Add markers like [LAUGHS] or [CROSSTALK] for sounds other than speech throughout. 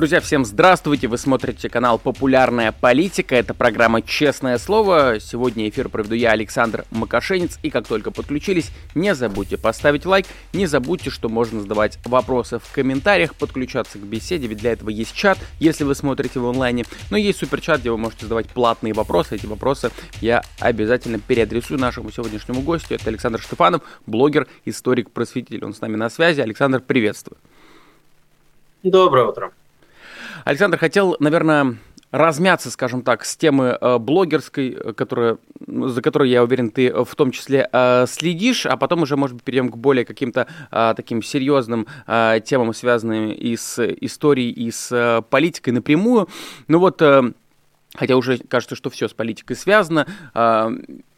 Друзья, всем здравствуйте! Вы смотрите канал «Популярная политика». Это программа «Честное слово». Сегодня эфир проведу я, Александр Макашенец. И как только подключились, не забудьте поставить лайк. Не забудьте, что можно задавать вопросы в комментариях, подключаться к беседе, ведь для этого есть чат, если вы смотрите в онлайне. Но есть суперчат, где вы можете задавать платные вопросы. Эти вопросы я обязательно переадресую нашему сегодняшнему гостю. Это Александр Штефанов, блогер, историк, просветитель. Он с нами на связи. Александр, приветствую. Доброе утро. Александр, хотел, наверное, размяться, скажем так, с темы э, блогерской, э, которая, за которой, я уверен, ты в том числе э, следишь, а потом уже, может быть, перейдем к более каким-то таким серьезным темам, связанным и с историей, и с политикой напрямую. Ну вот, хотя уже кажется, что все с политикой связано,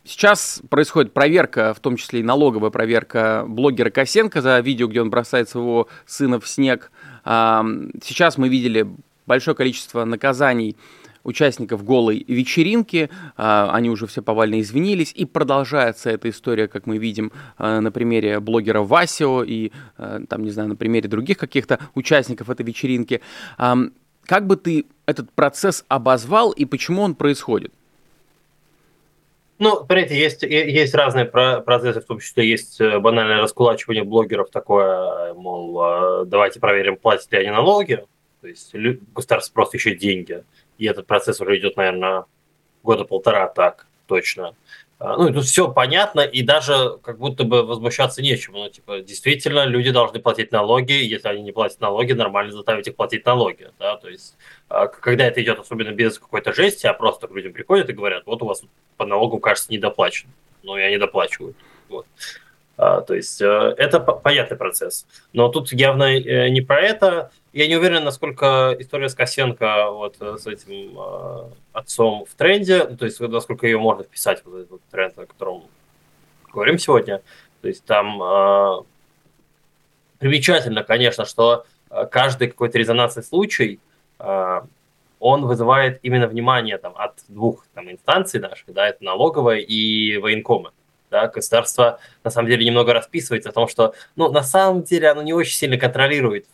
Сейчас происходит проверка, в том числе и налоговая проверка блогера Косенко за видео, где он бросает своего сына в снег. Сейчас мы видели большое количество наказаний участников голой вечеринки, они уже все повально извинились, и продолжается эта история, как мы видим а, на примере блогера Васио и, а, там, не знаю, на примере других каких-то участников этой вечеринки. Как бы ты этот процесс обозвал и почему он происходит? Ну, смотрите, есть, есть разные процессы, в том числе есть э, банальное раскулачивание блогеров, такое, мол, а, давайте проверим, платят ли они налоги. То есть государство просто еще деньги. И этот процесс уже идет, наверное, года полтора так точно. А, ну, тут все понятно, и даже как будто бы возмущаться нечему. Ну, типа, действительно, люди должны платить налоги, если они не платят налоги, нормально заставить их платить налоги, да, то есть, а, когда это идет особенно без какой-то жести, а просто к людям приходят и говорят, вот у вас по налогу, кажется, недоплачено. Ну, я недоплачиваю. Вот. А, то есть, э, это понятный процесс. Но тут явно э, не про это, я не уверен, насколько история с Косенко вот э, с этим э, отцом в тренде, ну, то есть насколько ее можно вписать в этот тренд, о котором говорим сегодня. То есть там э, примечательно, конечно, что каждый какой-то резонансный случай он вызывает именно внимание там, от двух там, инстанций наших, да, это налоговая и военкомы. Да, государство на самом деле немного расписывается о том, что ну, на самом деле оно не очень сильно контролирует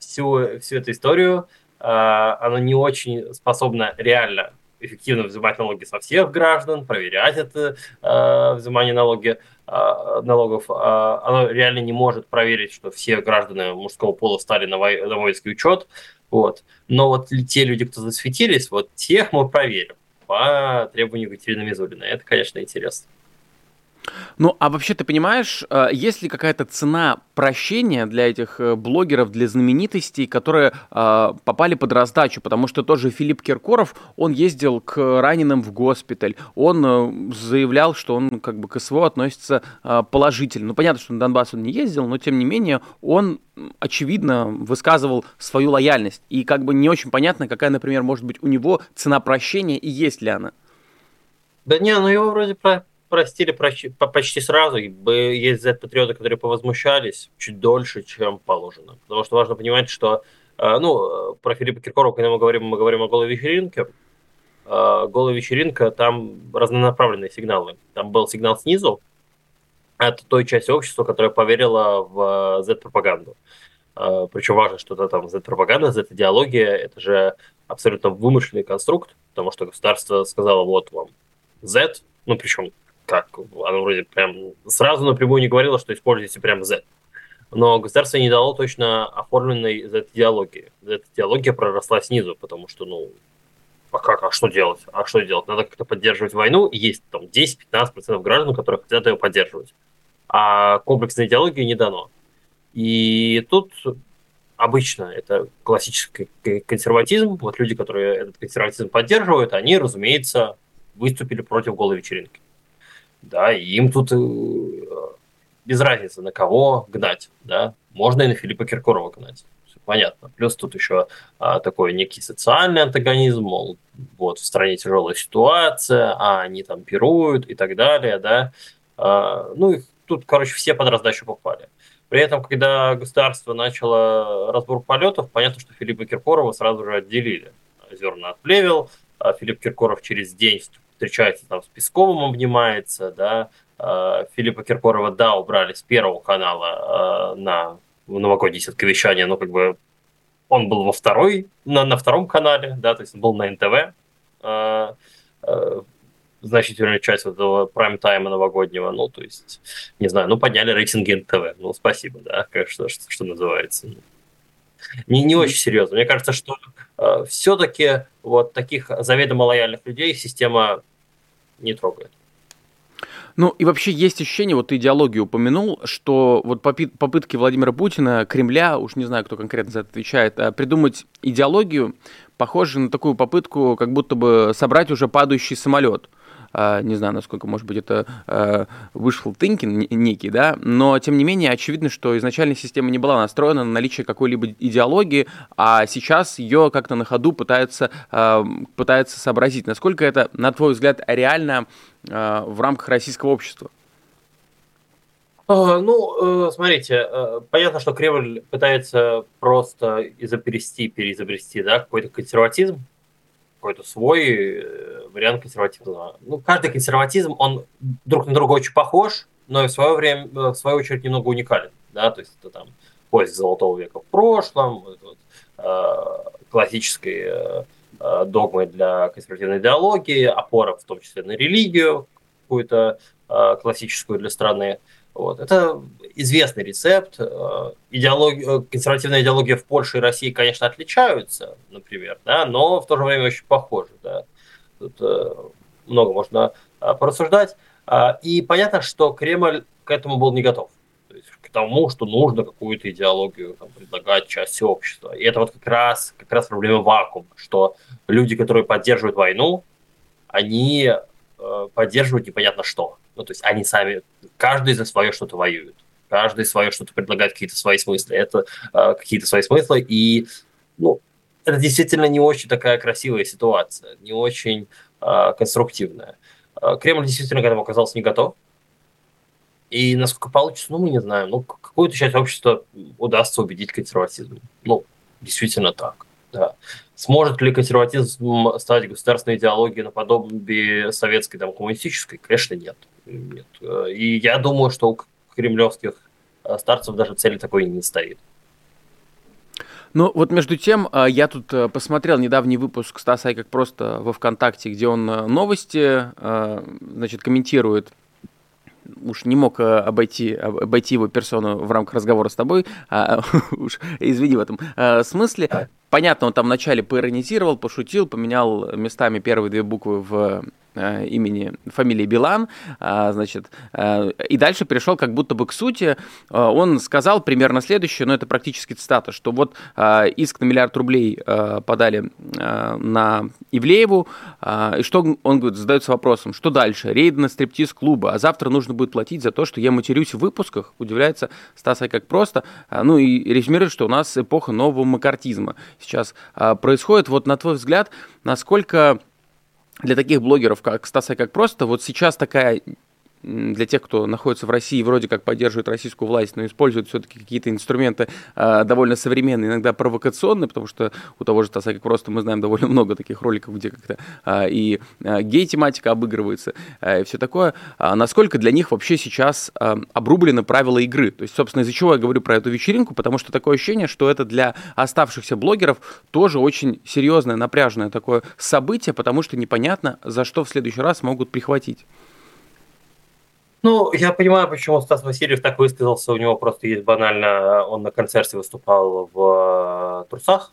всю, всю эту историю, а, оно не очень способно реально эффективно взимать налоги со всех граждан, проверять это э, взимание налоги, э, налогов. Э, оно реально не может проверить, что все граждане мужского пола стали на, вой- на воинский учет. Вот. Но вот те люди, кто засветились, вот тех мы проверим по требованию Екатерины Мизулиной. Это, конечно, интересно. Ну, а вообще ты понимаешь, э, есть ли какая-то цена прощения для этих э, блогеров, для знаменитостей, которые э, попали под раздачу? Потому что тоже Филипп Киркоров, он ездил к раненым в госпиталь, он заявлял, что он как бы к СВО относится положительно. Ну, понятно, что на Донбасс он не ездил, но тем не менее он очевидно высказывал свою лояльность. И как бы не очень понятно, какая, например, может быть у него цена прощения и есть ли она. Да не, ну его вроде про простили почти, сразу. Есть Z-патриоты, которые повозмущались чуть дольше, чем положено. Потому что важно понимать, что э, ну, про Филиппа Киркорова, когда мы говорим, мы говорим о голой вечеринке. Э, голая вечеринка, там разнонаправленные сигналы. Там был сигнал снизу от той части общества, которая поверила в Z-пропаганду. Э, Причем важно, что это там Z-пропаганда, Z-идеология, это же абсолютно вымышленный конструкт, потому что государство сказало, вот вам Z, ну причем как, оно вроде прям сразу напрямую не говорило, что используйте прям Z. Но государство не дало точно оформленной Z-идеологии. Z-идеология проросла снизу, потому что, ну, а как, а что делать? А что делать? Надо как-то поддерживать войну. Есть там 10-15% граждан, которые хотят ее поддерживать. А комплексной идеологии не дано. И тут обычно это классический консерватизм. Вот люди, которые этот консерватизм поддерживают, они, разумеется, выступили против голой вечеринки да, и им тут э, без разницы, на кого гнать, да, можно и на Филиппа Киркорова гнать, понятно. Плюс тут еще а, такой некий социальный антагонизм, мол, вот в стране тяжелая ситуация, а они там пируют и так далее, да, а, ну, их тут, короче, все под раздачу попали. При этом, когда государство начало разбор полетов, понятно, что Филиппа Киркорова сразу же отделили зерна от плевел, Филипп Киркоров через день встречается там с Песковым, обнимается, да, Филиппа Киркорова, да, убрали с Первого канала на новогоднее сетковещание, но как бы он был во второй, на, на втором канале, да, то есть он был на НТВ, э, э, значительную часть этого прайм-тайма новогоднего, ну, то есть, не знаю, ну, подняли рейтинги НТВ, ну, спасибо, да, как, что, что, что называется. Не, не очень серьезно. Мне кажется, что все-таки вот таких заведомо лояльных людей система не трогает. Ну и вообще есть ощущение, вот ты идеологию упомянул, что вот попытки Владимира Путина, Кремля, уж не знаю, кто конкретно за это отвечает, а, придумать идеологию, похоже на такую попытку, как будто бы собрать уже падающий самолет. А, не знаю, насколько, может быть, это wishful thinking некий, да, но, тем не менее, очевидно, что изначально система не была настроена на наличие какой-либо идеологии, а сейчас ее как-то на ходу пытаются, пытаются сообразить. Насколько это, на твой взгляд, реально в рамках российского общества? Ну, э, смотрите, э, понятно, что Кремль пытается просто изобрести, переизобрести, да, какой-то консерватизм, какой-то свой э, вариант консерватизма. Ну, каждый консерватизм, он друг на друга очень похож, но и в свое время, э, в свою очередь, немного уникален. Да? То есть это там поиск золотого века в прошлом, вот, э, классической э, э, догмой для консервативной идеологии, опора в том числе на религию, какую-то э, классическую для страны. Вот. Это известный рецепт. Э, идеология, э, консервативная идеология в Польше и России, конечно, отличаются, например, да, но в то же время очень похожи. Да. Тут э, много можно порассуждать. И понятно, что Кремль к этому был не готов. То есть к тому, что нужно какую-то идеологию там, предлагать части общества. И это вот как раз, как раз проблема вакуума, что люди, которые поддерживают войну, они поддерживают непонятно что. Ну, то есть они сами, каждый за свое что-то воюет. Каждый свое что-то предлагает, какие-то свои смыслы. Это э, какие-то свои смыслы. И, ну, это действительно не очень такая красивая ситуация, не очень э, конструктивная. Э, Кремль действительно к этому оказался не готов. И насколько получится, ну, мы не знаем. Ну, какую-то часть общества удастся убедить консерватизм. Ну, действительно так. Да. Сможет ли консерватизм стать государственной идеологией наподобие советской, там, коммунистической? Конечно, нет. нет. И я думаю, что кремлевских э, старцев даже цели такой не стоит. Ну, вот между тем, э, я тут э, посмотрел недавний выпуск Стаса как просто во ВКонтакте, где он новости, значит, комментирует уж не мог обойти, обойти его персону в рамках разговора с тобой, а, [LAUGHS] уж извини в этом смысле. Понятно, он там вначале поиронизировал, пошутил, поменял местами первые две буквы в э, имени, фамилии Билан, э, значит, э, и дальше перешел как будто бы к сути. Э, он сказал примерно следующее, но это практически цитата, что вот э, иск на миллиард рублей э, подали э, на Ивлееву, э, и что он говорит, задается вопросом, что дальше? Рейд на стриптиз-клуба, а завтра нужно будет платить за то, что я матерюсь в выпусках, удивляется Стас как просто, э, ну и резюмирует, что у нас эпоха нового макартизма сейчас а, происходит. Вот на твой взгляд, насколько для таких блогеров, как Стаса, как просто, вот сейчас такая для тех, кто находится в России, вроде как поддерживает российскую власть, но использует все-таки какие-то инструменты э, довольно современные, иногда провокационные, потому что у того же Тасаки просто мы знаем довольно много таких роликов, где как-то э, и э, гей-тематика обыгрывается, э, и все такое. А насколько для них вообще сейчас э, обрублены правила игры? То есть, собственно, из-за чего я говорю про эту вечеринку, потому что такое ощущение, что это для оставшихся блогеров тоже очень серьезное, напряженное такое событие, потому что непонятно, за что в следующий раз могут прихватить. Ну, я понимаю, почему Стас Васильев так высказался. У него просто есть банально, он на концерте выступал в э, трусах.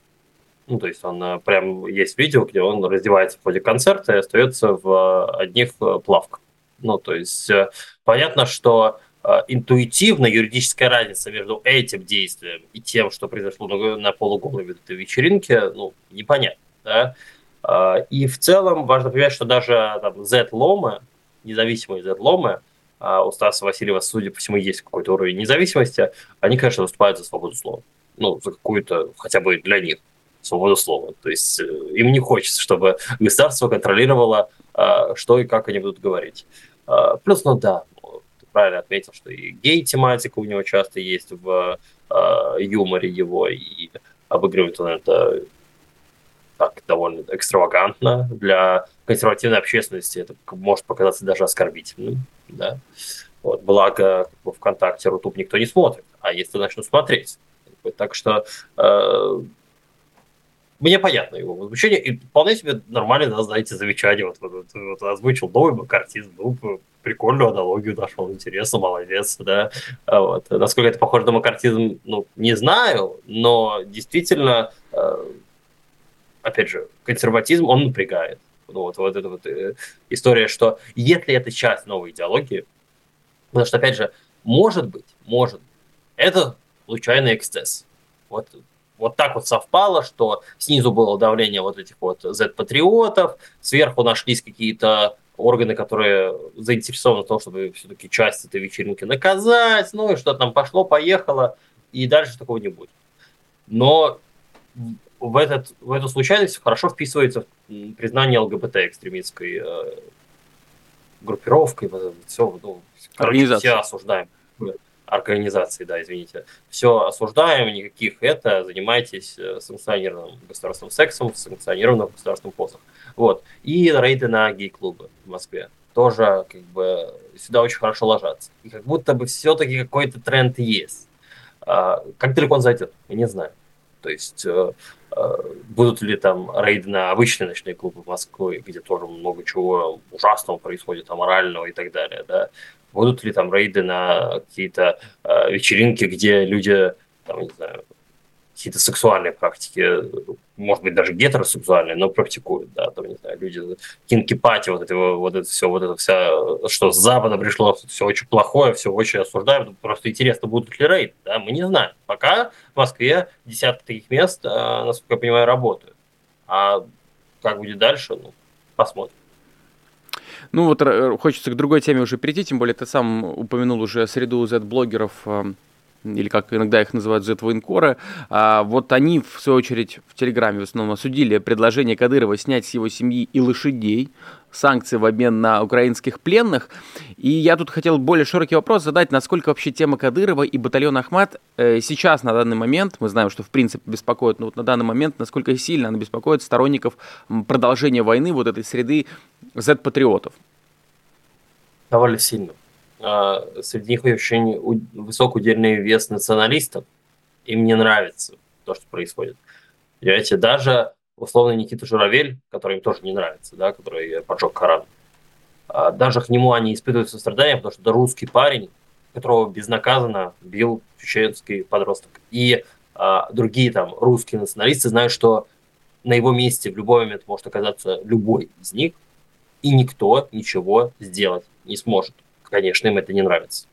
Ну, то есть он э, прям есть видео, где он раздевается в ходе концерта и остается в э, одних плавках. Ну, то есть понятно, что интуитивно юридическая разница между этим действием и тем, что произошло на, на полуголой этой вечеринке, ну, непонятно. Да? И в целом важно понимать, что даже там, Z-ломы, независимые Z-ломы, у Стаса Васильева, судя по всему, есть какой-то уровень независимости, они, конечно, выступают за свободу слова. Ну, за какую-то, хотя бы для них, свободу слова. То есть э, им не хочется, чтобы государство контролировало, а, что и как они будут говорить. А, плюс, ну да, ты правильно отметил, что и гей-тематика у него часто есть в юморе его, и обыгрывает он это так довольно экстравагантно. Для консервативной общественности это может показаться даже оскорбительным. Да? Вот, благо как ВКонтакте, Рутуб никто не смотрит, а если начнут смотреть. Так что э, мне понятно его возмущение, и вполне себе нормально, да, знаете, замечание. Вот, вот, вот озвучил новый макартизм, ну, прикольную аналогию нашел, интересно, молодец, да. А вот. Насколько это похоже на макартизм, ну, не знаю, но действительно, э, опять же, консерватизм, он напрягает. Ну, вот, вот эта вот э, история, что если это часть новой идеологии, Потому что, опять же, может быть, может это случайный эксцесс. Вот, вот так вот совпало, что снизу было давление вот этих вот Z-патриотов, сверху нашлись какие-то органы, которые заинтересованы в том, чтобы все-таки часть этой вечеринки наказать, ну и что там пошло, поехало, и дальше такого не будет. Но в, этот, в эту случайность хорошо вписывается признание ЛГБТ-экстремистской э, группировкой, все, ну, короче, все осуждаем. Организации, да, извините. Все осуждаем, никаких это, занимайтесь э, санкционированным государственным сексом, санкционированным государственным посох. Вот. И рейды на гей-клубы в Москве тоже как бы сюда очень хорошо ложатся. И как будто бы все-таки какой-то тренд есть. А, как далеко он зайдет, я не знаю. То есть э, э, будут ли там рейды на обычные ночные клубы в Москве, где тоже много чего ужасного происходит, аморального и так далее, да? Будут ли там рейды на какие-то э, вечеринки, где люди, там, не знаю, какие-то сексуальные практики, может быть, даже гетеросексуальные, но практикуют, да, там, не знаю, люди, кинки-пати, вот это, вот это все, вот это вся, что с Запада пришло, все очень плохое, все очень осуждаем, просто интересно, будут ли рейды, да, мы не знаем. Пока в Москве десятки таких мест, а, насколько я понимаю, работают. А как будет дальше, ну, посмотрим. Ну вот хочется к другой теме уже перейти, тем более ты сам упомянул уже среду Z-блогеров или как иногда их называют Z-военкоры, а вот они, в свою очередь, в Телеграме в основном осудили предложение Кадырова снять с его семьи и лошадей, санкции в обмен на украинских пленных. И я тут хотел более широкий вопрос задать, насколько вообще тема Кадырова и батальона Ахмат э, сейчас, на данный момент, мы знаем, что в принципе беспокоит, но вот на данный момент, насколько сильно она беспокоит сторонников продолжения войны, вот этой среды Z-патриотов? Довольно сильно. А, среди них очень высок удельный вес националистов. Им не нравится то, что происходит. Понимаете, даже условно Никита Журавель, который им тоже не нравится, да, который поджег Коран, а, даже к нему они испытывают сострадание, потому что это русский парень, которого безнаказанно бил чеченский подросток. И а, другие там русские националисты знают, что на его месте в любой момент может оказаться любой из них, и никто ничего сделать не сможет конечно, им это не нравится.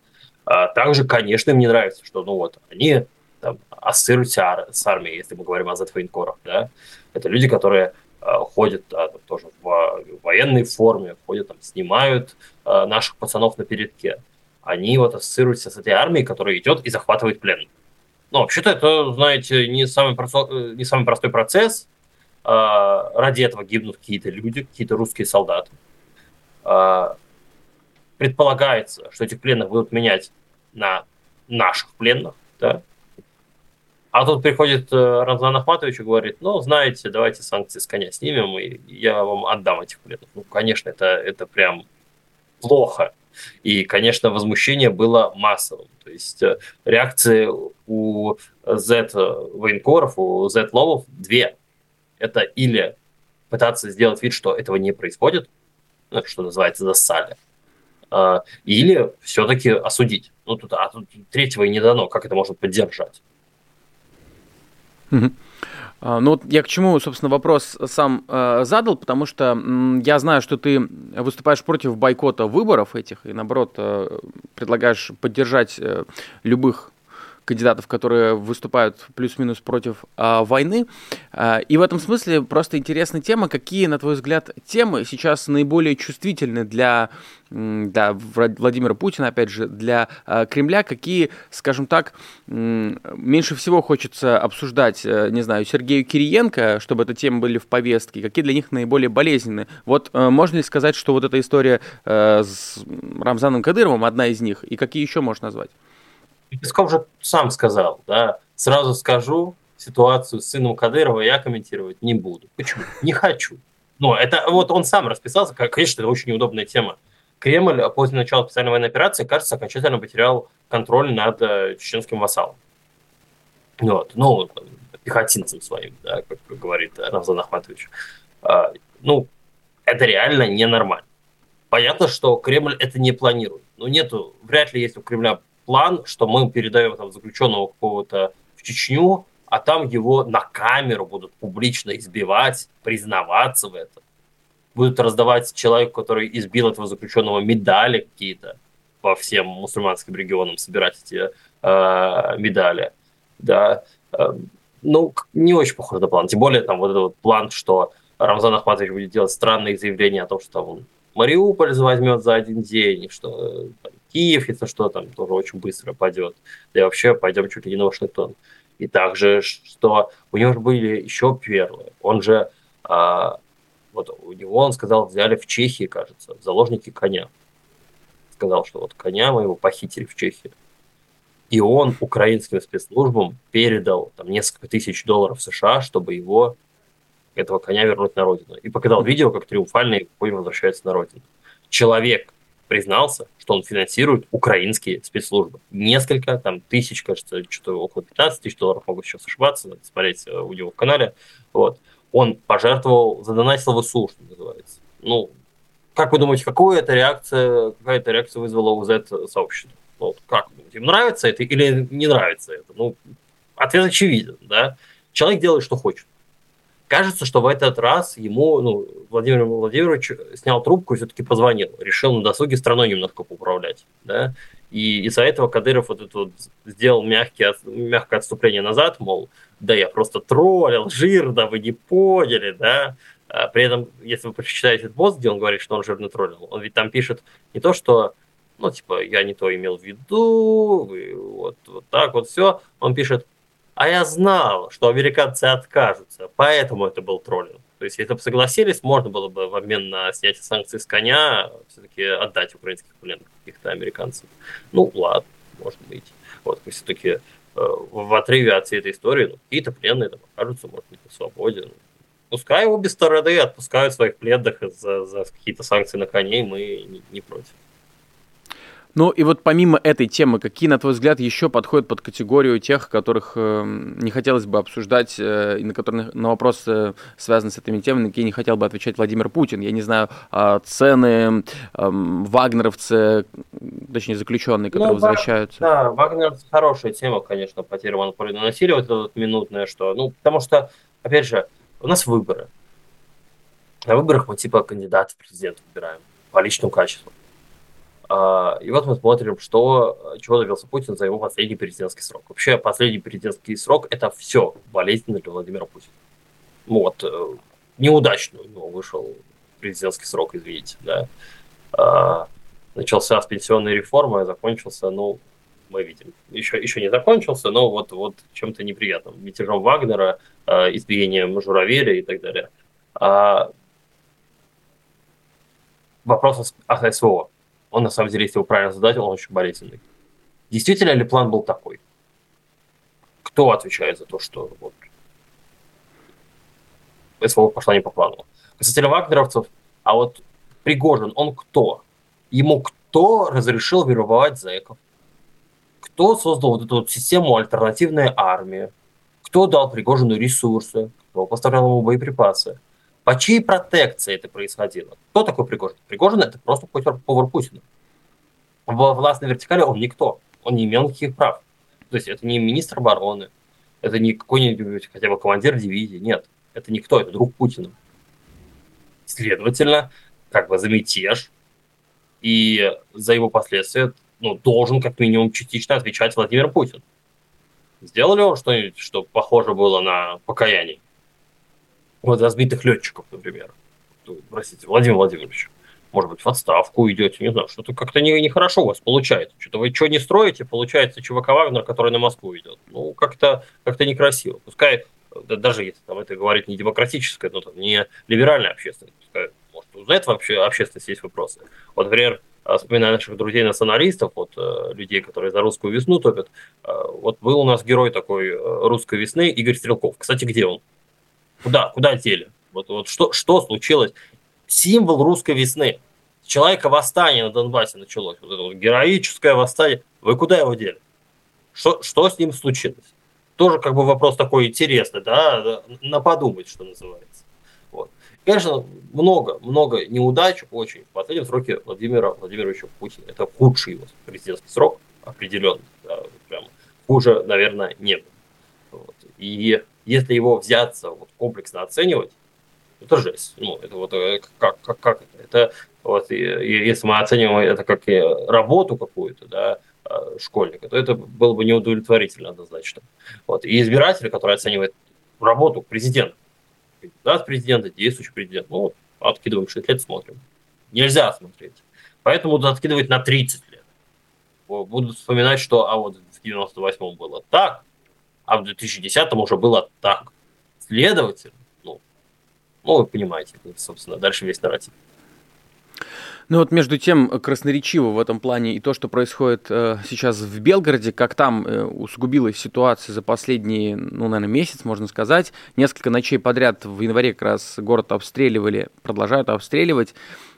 А также, конечно, им не нравится, что, ну вот, они там, ассоциируются с армией, если мы говорим о Z-военкорах, да. Это люди, которые а, ходят а, тоже в, в военной форме, ходят там, снимают а, наших пацанов на передке. Они вот ассоциируются с этой армией, которая идет и захватывает плен. Ну, вообще-то это, знаете, не самый, просто, э, не самый простой процесс. А, ради этого гибнут какие-то люди, какие-то русские солдаты. А, предполагается, что этих пленных будут менять на наших пленных, да, а тут приходит э, Рамзан Ахматович и говорит, ну, знаете, давайте санкции с коня снимем, и я вам отдам этих пленных. Ну, конечно, это, это прям плохо. И, конечно, возмущение было массовым. То есть э, реакции у Z-военкоров, у Z-ловов две. Это или пытаться сделать вид, что этого не происходит, ну, что называется, засали, или все-таки осудить. Ну, тут, а тут третьего и не дано, как это можно поддержать. А, ну вот я к чему, собственно, вопрос сам э, задал, потому что м, я знаю, что ты выступаешь против бойкота выборов этих и, наоборот, э, предлагаешь поддержать э, любых кандидатов, которые выступают плюс-минус против а, войны. А, и в этом смысле просто интересная тема, какие, на твой взгляд, темы сейчас наиболее чувствительны для, для Владимира Путина, опять же, для а, Кремля, какие, скажем так, меньше всего хочется обсуждать, э, не знаю, Сергею Кириенко, чтобы эти темы были в повестке, какие для них наиболее болезненные. Вот э, можно ли сказать, что вот эта история э, с Рамзаном Кадыровым одна из них, и какие еще можно назвать? Песков же сам сказал, да, сразу скажу, ситуацию с сыном Кадырова я комментировать не буду. Почему? Не хочу. Но это вот он сам расписался, конечно, это очень неудобная тема. Кремль после начала специальной военной операции, кажется, окончательно потерял контроль над э, чеченским вассалом. Вот. Ну, пехотинцем своим, да, как говорит Рамзан Ахматович. А, ну, это реально ненормально. Понятно, что Кремль это не планирует. Но нету, вряд ли есть у Кремля план, что мы передаем там заключенного какого-то в Чечню, а там его на камеру будут публично избивать, признаваться в этом. Будут раздавать человеку, который избил этого заключенного, медали какие-то по всем мусульманским регионам, собирать эти э, медали. Да. Э, ну, не очень похож на план. Тем более, там вот этот вот план, что Рамзан Ахматович будет делать странные заявления о том, что он Мариуполь возьмет за один день, что там, Киев, если что, там тоже очень быстро пойдет. Да и вообще пойдем чуть ли не на Вашингтон. И также, что у него же были еще перлы. Он же, а, вот у него, он сказал, взяли в Чехии, кажется, в заложники коня. Сказал, что вот коня мы его похитили в Чехии. И он украинским спецслужбам передал там несколько тысяч долларов США, чтобы его, этого коня вернуть на родину. И показал видео, как триумфальный конь возвращается на родину. Человек, признался, что он финансирует украинские спецслужбы. Несколько, там, тысяч, кажется, что-то около 15 тысяч долларов, могу сейчас ошибаться, надо смотреть э, у него в канале. Вот. Он пожертвовал, задонатил ВСУ, что называется. Ну, как вы думаете, какую это реакция, какая это реакция вызвала у Z-сообщества? Ну, вот, как вы думаете, им нравится это или не нравится это? Ну, ответ очевиден, да. Человек делает, что хочет. Кажется, что в этот раз ему, ну, Владимир Владимирович снял трубку и все-таки позвонил, решил на досуге страной немножко поуправлять, да, и из-за этого Кадыров вот это вот сделал мягкий, мягкое отступление назад, мол, да я просто троллил, жир, да вы не поняли, да, а при этом, если вы прочитаете этот пост, где он говорит, что он жирно троллил, он ведь там пишет не то, что, ну, типа, я не то имел в виду, вот, вот так вот все, он пишет, а я знал, что американцы откажутся, поэтому это был троллинг. То есть, если бы согласились, можно было бы в обмен на снятие санкций с коня все-таки отдать украинских пленных каких-то американцев. Ну, ладно, может быть. Вот, все-таки э, в отрыве от всей этой истории ну, какие-то пленные там окажутся, может быть, на свободе. Ну, пускай обе стороны отпускают своих пленных за, за какие-то санкции на коней, мы не, не против. Ну и вот помимо этой темы, какие, на твой взгляд, еще подходят под категорию тех, которых э, не хотелось бы обсуждать, э, и на которые на вопросы, э, связанные с этими темами, на какие не хотел бы отвечать Владимир Путин? Я не знаю, э, цены, э, вагнеровцы, точнее заключенные, которые ну, возвращаются. Да, вагнеровцы хорошая тема, конечно, потеря монополийного насилия, вот это вот минутное, что, ну, потому что, опять же, у нас выборы. На выборах мы типа кандидата в президент выбираем по личному качеству. А, и вот мы смотрим, что, чего добился Путин за его последний президентский срок. Вообще, последний президентский срок – это все болезненно для Владимира Путина. Вот. Э, неудачно у него вышел президентский срок, извините. Да. А, начался с пенсионной реформы, а закончился, ну, мы видим, еще, еще не закончился, но вот, вот чем-то неприятным. Мятежом Вагнера, избиением Журавеля и так далее. Вопрос о СВО он на самом деле, если его правильно задать, он очень болезненный. Действительно ли план был такой? Кто отвечает за то, что вот СВО пошла не по плану? Касательно вагнеровцев, а вот Пригожин, он кто? Ему кто разрешил вербовать зэков? Кто создал вот эту вот систему альтернативной армии? Кто дал Пригожину ресурсы? Кто поставлял ему боеприпасы? По чьей протекции это происходило? Кто такой Пригожин? Пригожин это просто повар Путина. В властной вертикали он никто. Он не имел никаких прав. То есть это не министр обороны, это не какой-нибудь хотя бы командир дивизии. Нет, это никто, это друг Путина. Следовательно, как бы за мятеж и за его последствия ну, должен как минимум частично отвечать Владимир Путин. Сделал ли он что-нибудь, что похоже было на покаяние? Вот разбитых летчиков, например. Простите, Владимир Владимирович, может быть, в отставку идете, не знаю, что-то как-то нехорошо не, не хорошо у вас получается. Что-то вы что не строите, получается ЧВК Вагнер, который на Москву идет. Ну, как-то как некрасиво. Пускай, да, даже если там это говорит не демократическая, но там, не либеральная общественность, пускай, может, узнает вообще общественность есть вопросы. Вот, например, вспоминая наших друзей-националистов, вот людей, которые за русскую весну топят, вот был у нас герой такой русской весны Игорь Стрелков. Кстати, где он? Куда? Куда дели? Вот, вот что, что случилось? Символ русской весны. Человека восстание на Донбассе началось. Вот это вот героическое восстание. Вы куда его дели? Что, что с ним случилось? Тоже как бы вопрос такой интересный, да, на подумать, что называется. Вот. Конечно, много, много неудач очень в последнем сроке Владимира Владимировича Путина. Это худший его президентский срок, определенно. Да, прям хуже, наверное, не было. Вот. И если его взяться вот, комплексно оценивать, это жесть. Ну, это вот э, как, как, как это? Это вот, и, и если мы оцениваем это как работу какую-то, да, а, школьника, то это было бы неудовлетворительно однозначно. Вот. И избиратель, который оценивает работу президента, да, президента, действующий президент, ну, вот, откидываем 6 лет, смотрим. Нельзя смотреть. Поэтому будут откидывать на 30 лет. Будут вспоминать, что а вот в 98-м было так, а в 2010-м уже было так. Следовательно, ну, ну вы понимаете, собственно, дальше весь нарратив. Ну вот между тем красноречиво в этом плане и то, что происходит э, сейчас в Белгороде, как там э, усугубилась ситуация за последние, ну, наверное, месяц, можно сказать. Несколько ночей подряд в январе как раз город обстреливали, продолжают обстреливать.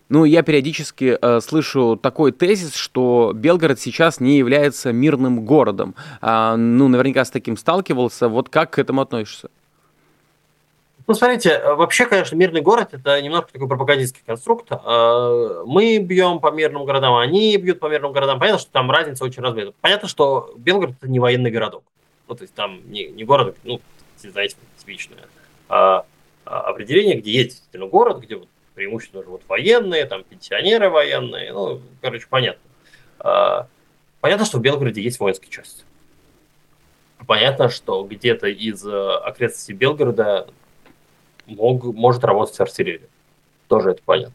Ну, я периодически э, слышу такой тезис, что Белгород сейчас не является мирным городом. А, ну, наверняка с таким сталкивался. Вот как к этому относишься? Ну, смотрите, э, вообще, конечно, мирный город – это немножко такой пропагандистский конструкт. Э, мы бьем по мирным городам, они бьют по мирным городам. Понятно, что там разница очень размыта. Понятно, что Белгород – это не военный городок. Ну, то есть там не, не город, ну, знаете, типичное а, а определение, где есть действительно город, где вот преимущественно живут военные, там пенсионеры военные, ну, короче, понятно. А, понятно, что в Белгороде есть воинские части. Понятно, что где-то из э, окрестностей Белгорода мог, может работать артиллерия. Тоже это понятно.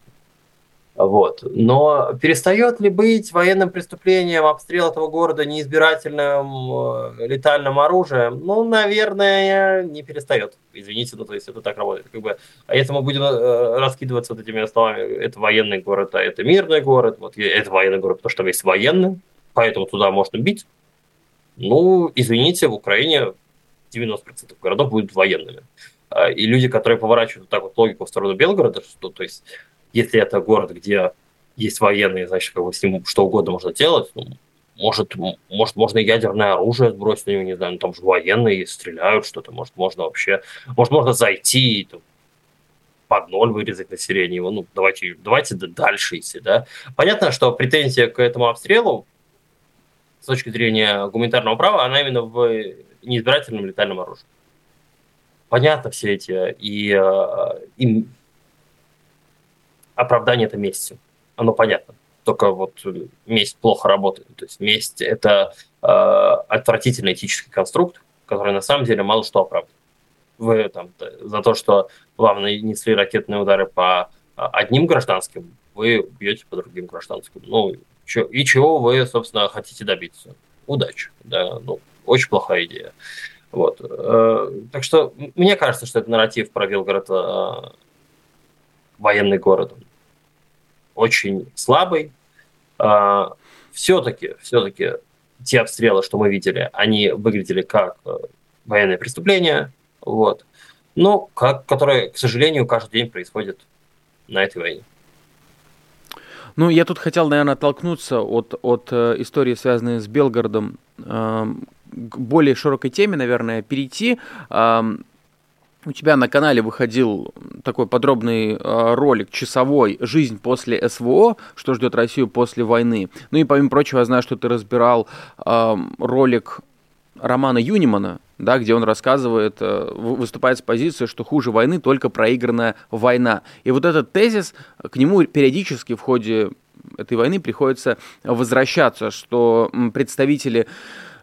Вот. Но перестает ли быть военным преступлением обстрел этого города неизбирательным э, летальным оружием? Ну, наверное, не перестает. Извините, ну то есть это так работает. Как бы, а если мы будем э, раскидываться вот этими словами, это военный город, а это мирный город, вот это военный город, потому что там есть военный, поэтому туда можно бить. Ну, извините, в Украине 90% городов будут военными. А, и люди, которые поворачивают вот так вот логику в сторону Белгорода, что, то есть, если это город, где есть военные, значит, как бы с ним что угодно можно делать, ну, может, может, можно ядерное оружие сбросить на него, не знаю, ну, там же военные стреляют что-то, может, можно вообще, может, можно зайти и там, под ноль вырезать население его, ну, давайте, давайте дальше идти, да. Понятно, что претензия к этому обстрелу с точки зрения гуманитарного права, она именно в неизбирательном летальном оружии понятно все эти, и, э, и оправдание это местью. Оно понятно. Только вот месть плохо работает. То есть месть – это э, отвратительный этический конструкт, который на самом деле мало что оправдывает. Вы там за то, что вам нанесли ракетные удары по а, одним гражданским, вы бьете по другим гражданским. Ну, и чего вы, собственно, хотите добиться? Удачи. Да? Ну, очень плохая идея. Вот. Э, так что мне кажется, что это нарратив про Белгород э, военный город. Очень слабый. Все-таки, э, все-таки те обстрелы, что мы видели, они выглядели как военные преступления, вот, но как, которые, к сожалению, каждый день происходят на этой войне. Ну, я тут хотел, наверное, оттолкнуться от, от истории, связанной с Белгородом, эм, к более широкой теме, наверное, перейти. У тебя на канале выходил такой подробный а, ролик часовой «Жизнь после СВО. Что ждет Россию после войны». Ну и, помимо прочего, я знаю, что ты разбирал ролик романа Юнимана, да, где он рассказывает, э, выступает с позиции, что хуже войны только проигранная война. И вот этот тезис, к нему периодически в ходе этой войны приходится возвращаться, что представители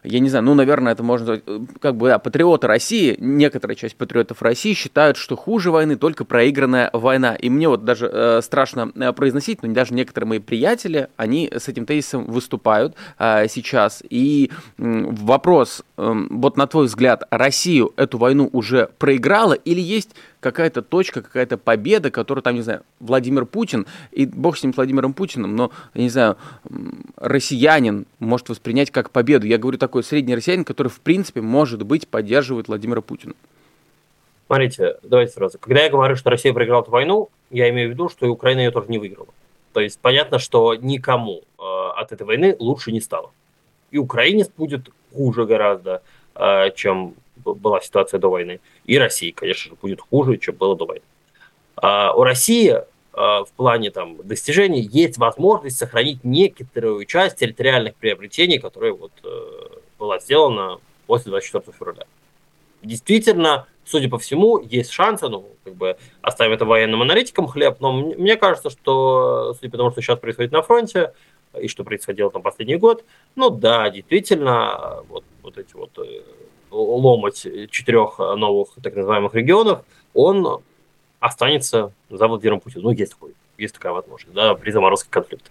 я не знаю, ну, наверное, это можно э, как бы, да, патриоты России, некоторая часть патриотов России считают, что хуже войны только проигранная война. И мне вот даже э, страшно э, произносить, но даже некоторые мои приятели, они с этим тезисом выступают э, сейчас. И э, вопрос, э, вот на твой взгляд, Россию эту войну уже проиграла или есть какая-то точка, какая-то победа, которую там, не знаю, Владимир Путин, и бог с ним, Владимиром Путиным, но, не знаю, россиянин может воспринять как победу. Я говорю такой средний россиянин, который, в принципе, может быть, поддерживает Владимира Путина. Смотрите, давайте сразу. Когда я говорю, что Россия проиграла эту войну, я имею в виду, что и Украина ее тоже не выиграла. То есть понятно, что никому э, от этой войны лучше не стало. И украинец будет хуже гораздо, э, чем была ситуация до войны. И России, конечно же, будет хуже, чем было до войны. А у России э, в плане там, достижений есть возможность сохранить некоторую часть территориальных приобретений, которые вот, э, была сделана после 24 февраля. Действительно, судя по всему, есть шансы, ну, как бы оставим это военным аналитикам хлеб, но мне кажется, что, судя по тому, что сейчас происходит на фронте, и что происходило там последний год, ну да, действительно, вот, вот эти вот э, ломать четырех новых так называемых регионов, он останется за Владимиром Путиным. Ну, есть, такой, есть такая возможность, да, при заморозке конфликта.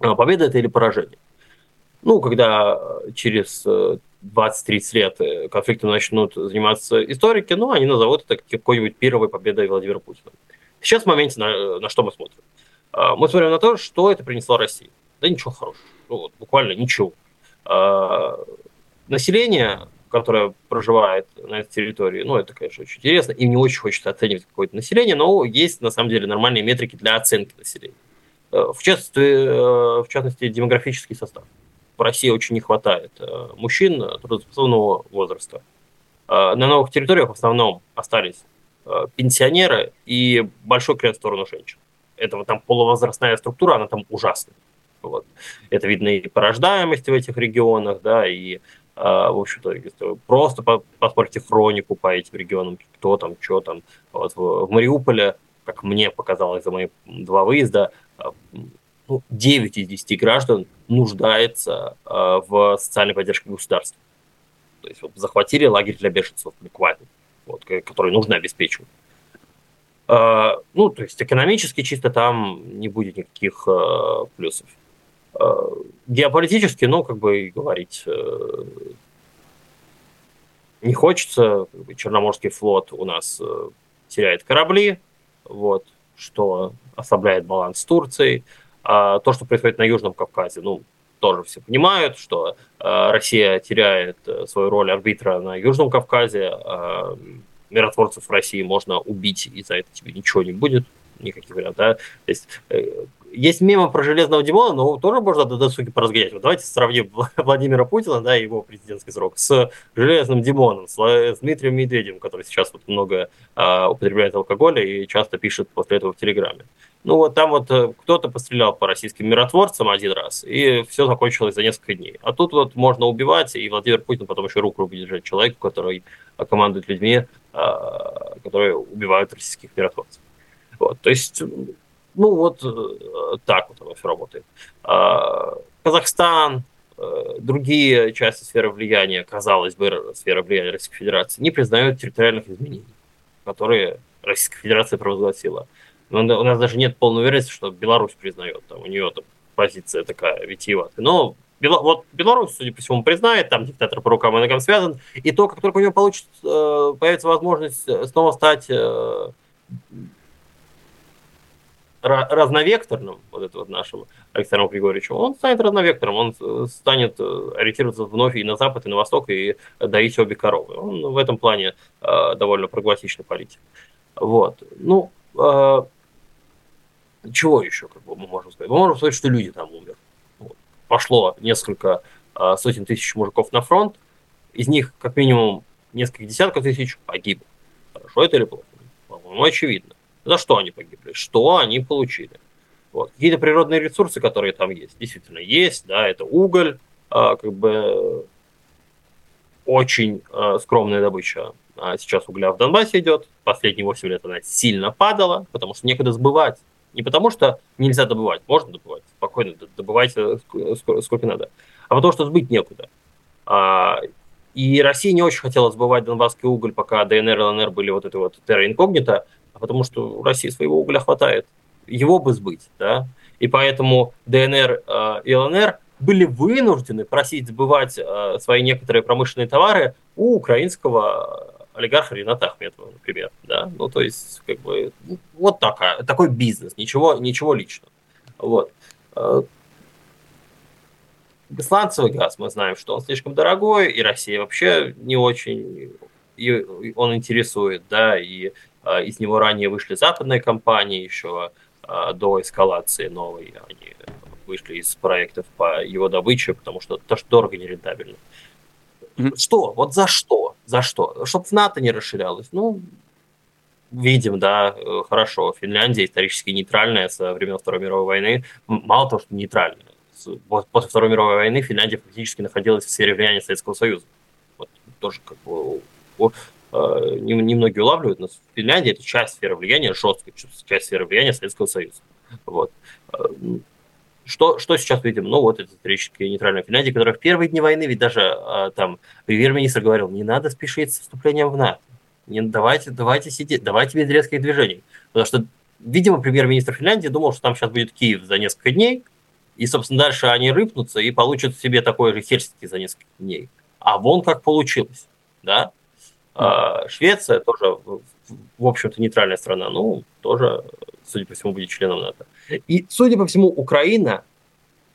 А победа это или поражение? Ну, когда через э, 20-30 лет э, конфликтом начнут заниматься историки, ну, они назовут это какой-нибудь первой победой Владимира Путина. Сейчас в моменте на, на что мы смотрим? А, мы смотрим на то, что это принесло России. Да ничего хорошего. Ну, вот, буквально ничего. А, население, которое проживает на этой территории, ну, это, конечно, очень интересно, и не очень хочется оценивать какое-то население, но есть, на самом деле, нормальные метрики для оценки населения. Э, в частности, э, в частности демографический состав в России очень не хватает э, мужчин трудоспособного возраста. На новых территориях в основном остались пенсионеры и большой крест в сторону женщин. Это вот там полувозрастная структура, она там ужасная. Вот. Это видно и по рождаемости в этих регионах, да, и в общем-то, просто посмотрите хронику по этим регионам, кто там, что там. Вот в, в Мариуполе, как мне показалось за мои два выезда, ну, 9 из 10 граждан нуждается э, в социальной поддержке государства. То есть вот, захватили лагерь для беженцев буквально, вот, который нужно обеспечивать. Ну, то есть экономически чисто там не будет никаких плюсов. Геополитически, ну, как бы говорить э, не хочется. Черноморский флот у нас э, теряет корабли, вот, что ослабляет баланс с Турцией. А то, что происходит на Южном Кавказе, ну, тоже все понимают, что э, Россия теряет э, свою роль арбитра на Южном Кавказе, э, миротворцев России можно убить, и за это тебе ничего не будет, никаких вариантов. Да? То есть есть мемы про Железного Димона, но тоже можно до досуги поразгонять. Вот давайте сравним [LAUGHS] Владимира Путина, да, его президентский срок, с Железным Димоном, с, Дмитрием Медведевым, который сейчас вот много э, употребляет алкоголя и часто пишет после этого в Телеграме. Ну вот там вот э, кто-то пострелял по российским миротворцам один раз, и все закончилось за несколько дней. А тут вот можно убивать, и Владимир Путин потом еще руку будет держать человеку, который командует людьми, а, которые убивают российских миротворцев. Вот, то есть, ну вот э, так вот оно все работает. А, Казахстан, э, другие части сферы влияния, казалось бы, сферы влияния Российской Федерации, не признают территориальных изменений, которые Российская Федерация провозгласила. Но у нас даже нет полной уверенности, что Беларусь признает, там, у нее там позиция такая витиеватая. Но Бела... вот Беларусь, судя по всему, признает, там диктатор по рукам и ногам связан, и то, как только у него получится, э, появится возможность снова стать разновекторным, вот это вот нашему Александру Григорьевичу, он станет разновектором, он э, станет ориентироваться вновь и на запад, и на восток, и доить обе коровы. Он в этом плане э, довольно прагматичный политик. Вот. Ну, э, чего еще как бы, мы можем сказать? Мы можем сказать, что люди там умерли. Вот. Пошло несколько э, сотен тысяч мужиков на фронт, из них как минимум несколько десятков тысяч погибло. Хорошо это или плохо? По-моему, очевидно. За что они погибли? Что они получили? Вот. Какие-то природные ресурсы, которые там есть, действительно есть, да, это уголь, э, как бы очень э, скромная добыча. А сейчас угля в Донбассе идет, последние 8 лет она сильно падала, потому что некогда сбывать. Не потому что нельзя добывать, можно добывать, спокойно добывайте сколько, сколько надо, а потому что сбыть некуда. А, и Россия не очень хотела сбывать донбасский уголь, пока ДНР и ЛНР были вот это вот терра инкогнито, а потому что у России своего угля хватает. Его бы сбыть, да. И поэтому ДНР э, и ЛНР были вынуждены просить сбывать э, свои некоторые промышленные товары у украинского олигарха Рената Ахметова, например, да, ну, то есть, как бы, ну, вот такая, такой бизнес, ничего, ничего личного, вот. Э, Сланцевый газ, мы знаем, что он слишком дорогой, и Россия вообще не очень и он интересует, да, и из него ранее вышли западные компании еще а, до эскалации новой, они вышли из проектов по его добыче, потому что это дорого нерентабельно. Mm-hmm. Что? Вот за что? За что? Чтобы в НАТО не расширялось. Ну, видим, да, э, хорошо. Финляндия исторически нейтральная со времен Второй мировой войны. Мало того, что нейтральная. После Второй мировой войны Финляндия фактически находилась в сфере влияния Советского Союза. Вот тоже как бы э, немногие улавливают, но Финляндия это часть сферы влияния, жесткая часть сферы влияния Советского Союза. Вот. Э, что, что сейчас видим? Ну, вот это исторически нейтральная Финляндия, которая в первые дни войны, ведь даже э, там премьер-министр говорил, не надо спешить с вступлением в НАТО. Не, давайте, давайте сидеть, давайте без резких движений. Потому что, видимо, премьер-министр Финляндии думал, что там сейчас будет Киев за несколько дней, и, собственно, дальше они рыпнутся и получат себе такой же Хельсинки за несколько дней. А вон как получилось, да? А Швеция тоже, в общем-то, нейтральная страна, ну, тоже, судя по всему, будет членом НАТО. И, судя по всему, Украина,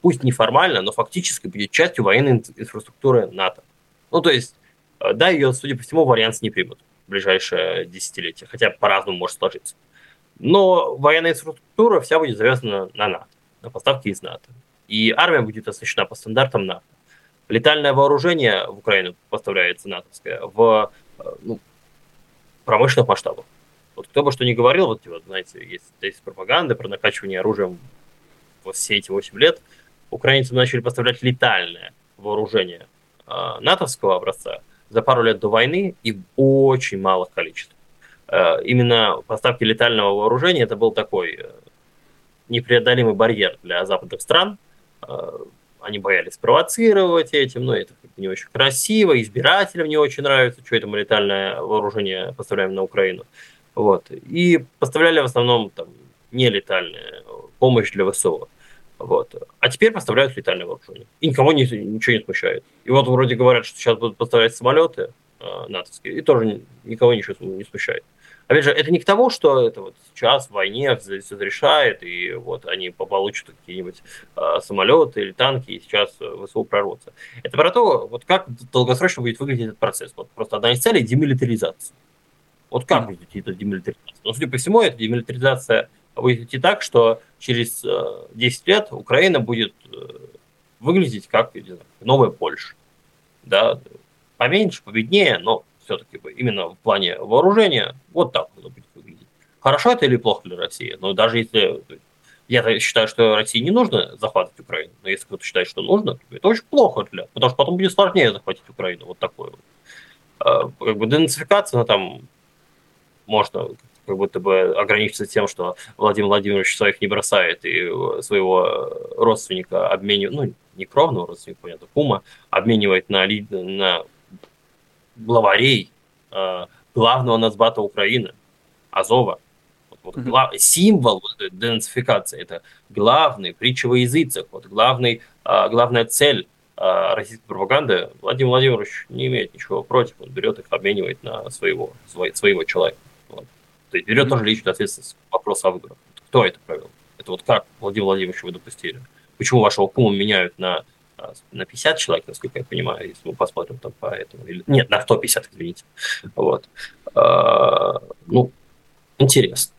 пусть неформально, но фактически будет частью военной инфраструктуры НАТО. Ну, то есть, э, да, ее, судя по всему, вариант не примут в ближайшее десятилетие, хотя по-разному может сложиться. Но военная инфраструктура вся будет завязана на НАТО, на поставки из НАТО. И армия будет оснащена по стандартам НАТО. Летальное вооружение в Украину поставляется натовское в ну, промышленных масштабах. Вот кто бы что ни говорил, вот, вот знаете, есть, есть пропаганда про накачивание оружием вот все эти 8 лет, украинцы начали поставлять летальное вооружение э, натовского образца за пару лет до войны и в очень малых количествах. Э, именно поставки летального вооружения это был такой э, непреодолимый барьер для западных стран. Э, они боялись провоцировать этим, но это не очень красиво, избирателям не очень нравится, что это мы летальное вооружение поставляем на Украину. Вот. И поставляли в основном там, нелетальную помощь для ВСО. Вот. А теперь поставляют летальное вооружение. И никого не, ничего не смущает. И вот вроде говорят, что сейчас будут поставлять самолеты э, натовские, и тоже никого ничего не смущает. Опять же, это не к тому, что это вот сейчас в войне все решает, и вот они получат какие-нибудь э, самолеты или танки, и сейчас ВСУ прорвутся. Это про то, вот как долгосрочно будет выглядеть этот процесс. Вот просто одна из целей – демилитаризация. Вот как будет идти эта демилитаризация? Ну, судя по всему, эта демилитаризация будет идти так, что через э, 10 лет Украина будет э, выглядеть как не знаю, новая Польша. Да? Поменьше, победнее, но все-таки именно в плане вооружения вот так оно будет выглядеть. Хорошо это или плохо для России? Но даже если... Я считаю, что России не нужно захватывать Украину, но если кто-то считает, что нужно, то это очень плохо для... Потому что потом будет сложнее захватить Украину. Вот такое вот. А, как бы денацификация, там можно как будто бы ограничиться тем, что Владимир Владимирович своих не бросает и своего родственника обменивает, ну, не кровного родственника, понятно, кума, обменивает на, на главарей э, главного нацбата Украины, Азова. Вот, вот, глав, символ вот, денацификации, это главный притча во языцах, вот, главный, э, главная цель э, российской пропаганды. Владимир Владимирович не имеет ничего против, он берет их, обменивает на своего, свой, своего человека. Вот. То есть берет mm-hmm. тоже личную ответственность вопрос о выборах. Кто это провел? Это вот как Владимир Владимирович вы допустили? Почему вашего кума меняют на на 50 человек, насколько я понимаю, если мы посмотрим там по этому. Или... Нет, на 150, извините. Вот. А, ну, интересно.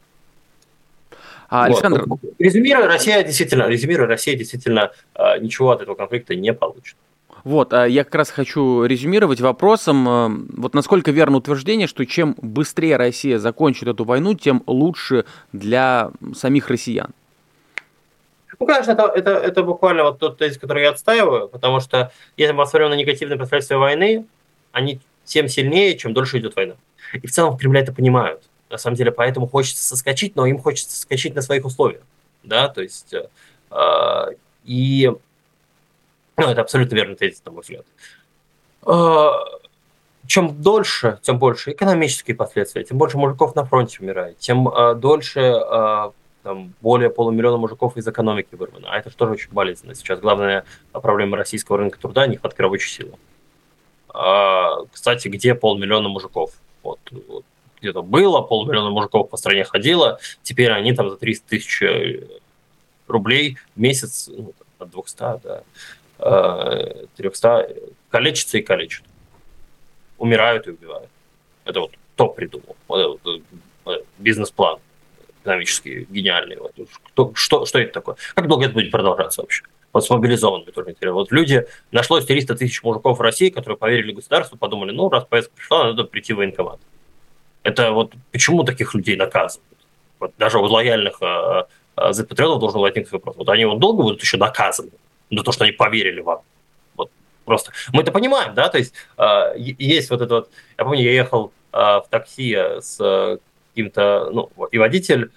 А, Александр... Вот. Резюмируя, Россия действительно, резюмируя, Россия действительно а, ничего от этого конфликта не получит. Вот, а я как раз хочу резюмировать вопросом, вот насколько верно утверждение, что чем быстрее Россия закончит эту войну, тем лучше для самих россиян. Ну, конечно, это, это, это буквально вот тот тезис, который я отстаиваю, потому что если мы посмотрим на негативные последствия войны, они тем сильнее, чем дольше идет война. И в целом в Кремле это понимают. На самом деле, поэтому хочется соскочить, но им хочется соскочить на своих условиях. Да, то есть, э, и ну, это абсолютно верный тезис, на мой взгляд. Э, чем дольше, тем больше экономические последствия, тем больше мужиков на фронте умирает, тем э, дольше э, там более полумиллиона мужиков из экономики вырвано. А это же тоже очень болезненно. Сейчас главная проблема российского рынка труда – нехватка рабочей силы. А, кстати, где полмиллиона мужиков? Вот, вот где-то было, полмиллиона мужиков по стране ходило, теперь они там за 300 тысяч э, рублей в месяц, ну, от 200 до 300, калечатся и калечат. Умирают и убивают. Это вот кто придумал? Вот, бизнес-план экономический гениальный. Вот. Кто, что, что это такое? Как долго это будет продолжаться вообще? Вот с мобилизованными тоже интересно. Вот люди, нашлось 300 тысяч мужиков в России, которые поверили государству, подумали, ну, раз повестка пришла, надо прийти в военкомат. Это вот почему таких людей наказывают? Вот даже у лояльных э, э, запатриотов должен возникнуть вопрос. Вот они вот долго будут еще наказаны за то, что они поверили вам? Вот просто. Мы это понимаем, да? То есть э, есть вот это вот... Я помню, я ехал э, в такси с э, каким-то... Ну, и водитель,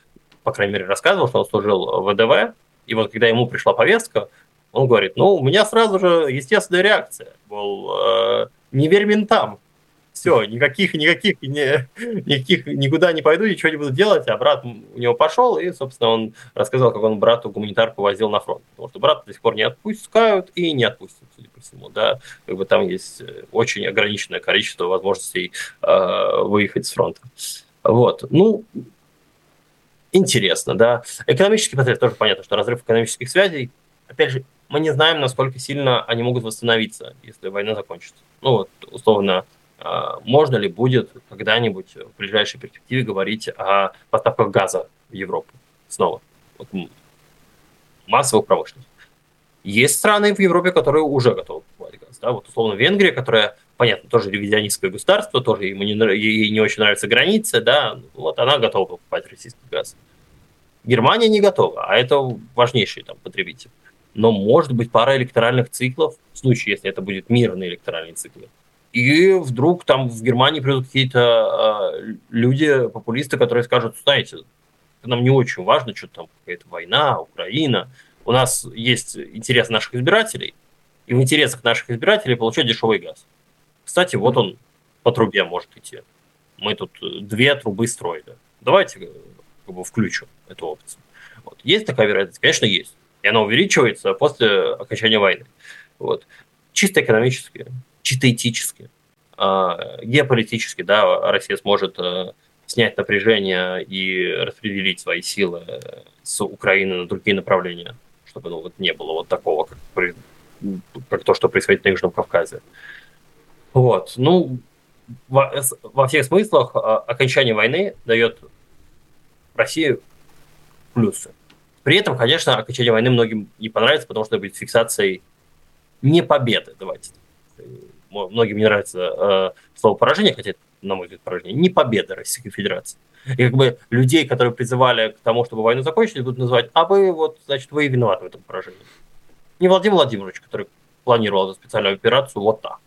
по крайней мере, рассказывал, что он служил в ВДВ, и вот когда ему пришла повестка, он говорит, ну, у меня сразу же естественная реакция, мол, э, не верь ментам, все, никаких, никаких, не, никаких, никуда не пойду, ничего не буду делать, а брат у него пошел, и, собственно, он рассказал, как он брату гуманитарку возил на фронт, потому что брата до сих пор не отпускают и не отпустят, судя по всему, да, как бы там есть э, очень ограниченное количество возможностей э, выехать с фронта. Вот, ну, интересно, да. Экономический портрет тоже понятно, что разрыв экономических связей, опять же, мы не знаем, насколько сильно они могут восстановиться, если война закончится. Ну вот, условно, а, можно ли будет когда-нибудь в ближайшей перспективе говорить о поставках газа в Европу снова? Вот, массовых промышленностей. Есть страны в Европе, которые уже готовы покупать газ. Да? Вот условно Венгрия, которая, понятно, тоже ревизионистское государство, тоже ему не, ей не очень нравятся границы, да, вот она готова покупать российский газ. Германия не готова, а это важнейший там потребитель. Но может быть пара электоральных циклов, в случае, если это будет мирный электоральный цикл, и вдруг там в Германии придут какие-то э, люди, популисты, которые скажут, знаете, нам не очень важно, что там какая-то война, Украина. У нас есть интерес наших избирателей, и в интересах наших избирателей получать дешевый газ. Кстати, вот он по трубе может идти. Мы тут две трубы строили. Давайте как бы, включим эту опцию. Вот. Есть такая вероятность? Конечно, есть. И она увеличивается после окончания войны. Вот. Чисто экономически чисто этически, а, геополитически, да, Россия сможет э, снять напряжение и распределить свои силы э, с Украины на другие направления, чтобы ну, вот не было вот такого, как, как то, что происходит на Южном Кавказе. Вот, ну, во, во всех смыслах а, окончание войны дает России плюсы. При этом, конечно, окончание войны многим не понравится, потому что это будет фиксацией не победы, давайте многим не нравится э, слово поражение, хотя это, на мой взгляд, поражение, не победа Российской Федерации. И как бы людей, которые призывали к тому, чтобы войну закончить, будут называть, а вы вот, значит, вы и виноваты в этом поражении. Не Владимир Владимирович, который планировал эту специальную операцию вот так.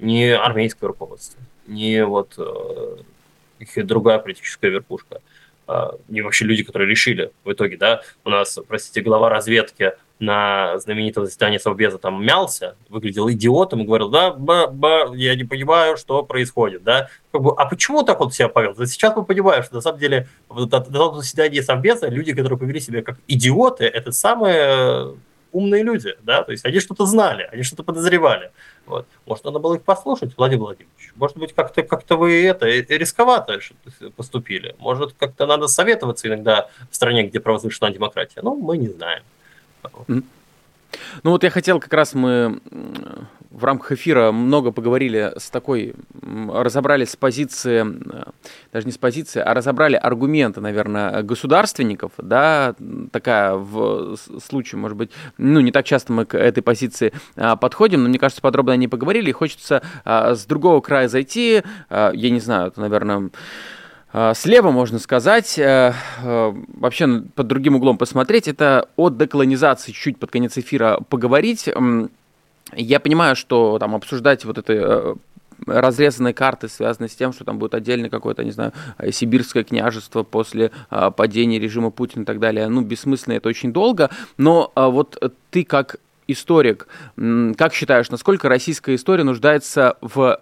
Не армейское руководство, не вот э, другая политическая верхушка, э, не вообще люди, которые решили в итоге, да, у нас, простите, глава разведки на знаменитом заседании Совбеза там мялся, выглядел идиотом и говорил, да, ба, ба, я не понимаю, что происходит, да. Как бы, а почему так он себя повел? Сейчас мы понимаем, что на самом деле на том заседании Совбеза люди, которые повели себя как идиоты, это самые умные люди, да, то есть они что-то знали, они что-то подозревали. Вот. Может, надо было их послушать, Владимир Владимирович? Может быть, как-то как вы это рисковато поступили? Может, как-то надо советоваться иногда в стране, где провозглашена демократия? Ну, мы не знаем. Ну вот я хотел как раз мы в рамках эфира много поговорили с такой, разобрались с позиции, даже не с позиции, а разобрали аргументы, наверное, государственников, да, такая в случае, может быть, ну не так часто мы к этой позиции а, подходим, но мне кажется, подробно они поговорили, и хочется а, с другого края зайти, а, я не знаю, это, наверное, слева, можно сказать, э, э, вообще под другим углом посмотреть, это от деколонизации чуть под конец эфира поговорить. Я понимаю, что там обсуждать вот это э, разрезанные карты, связанные с тем, что там будет отдельно какое-то, не знаю, сибирское княжество после падения режима Путина и так далее. Ну, бессмысленно, это очень долго. Но вот ты как историк, как считаешь, насколько российская история нуждается в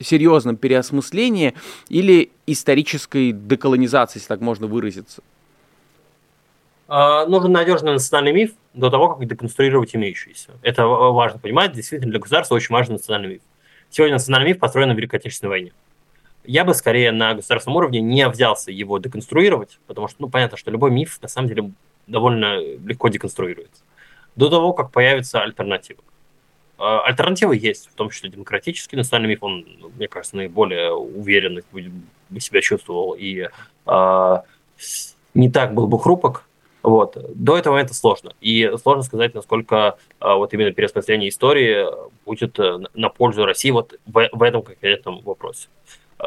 серьезном переосмыслении или исторической деколонизации, если так можно выразиться? А, нужен надежный национальный миф до того, как деконструировать имеющийся. Это важно понимать. Действительно, для государства очень важен национальный миф. Сегодня национальный миф построен на Великой Отечественной войне. я бы скорее на государственном уровне не взялся его деконструировать, потому что, ну, понятно, что любой миф на самом деле довольно легко деконструируется. До того, как появится альтернатива. А, альтернативы есть, в том числе демократический национальный миф, он, мне кажется, наиболее уверенно себя чувствовал и э, не так был бы хрупок. Вот. До этого момента сложно. И сложно сказать, насколько э, вот именно переосмысление истории будет э, на пользу России вот в, в этом конкретном вопросе. Э,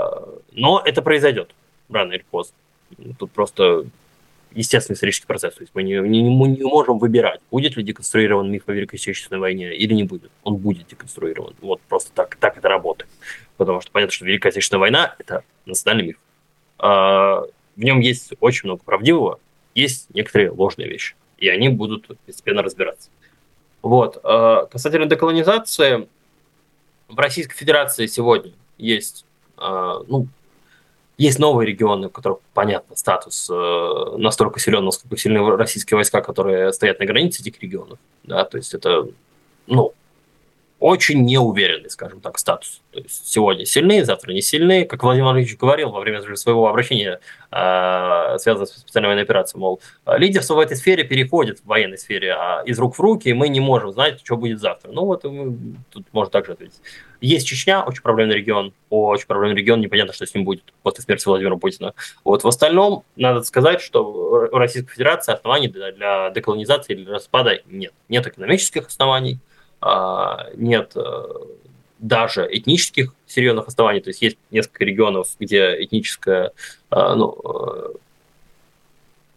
но это произойдет рано или поздно. Тут просто естественный исторический процесс. То есть мы не, не, мы не можем выбирать, будет ли деконструирован миф о Великой Отечественной войне или не будет. Он будет деконструирован. Вот просто так, так это работает. Потому что понятно, что Великая Отечественная война – это национальный миф. А, в нем есть очень много правдивого, есть некоторые ложные вещи. И они будут постепенно разбираться. Вот. А, касательно деколонизации, в Российской Федерации сегодня есть а, ну, есть новые регионы, у которых, понятно, статус э, настолько силен, насколько сильны российские войска, которые стоят на границе этих регионов. Да, то есть это, ну, очень неуверенный, скажем так, статус. То есть сегодня сильны, завтра не сильны. Как Владимир Владимирович говорил во время своего обращения, э, связанного с специальной военной операцией, мол, лидерство в этой сфере переходит в военной сфере а из рук в руки, и мы не можем знать, что будет завтра. Ну вот тут можно также ответить. Есть Чечня, очень проблемный регион, очень проблемный регион, непонятно, что с ним будет после смерти Владимира Путина. Вот в остальном, надо сказать, что у Российской Федерации оснований для деколонизации или распада нет. Нет экономических оснований, а, нет э, даже этнических серьезных оснований, то есть есть несколько регионов, где этническое, а, ну, э,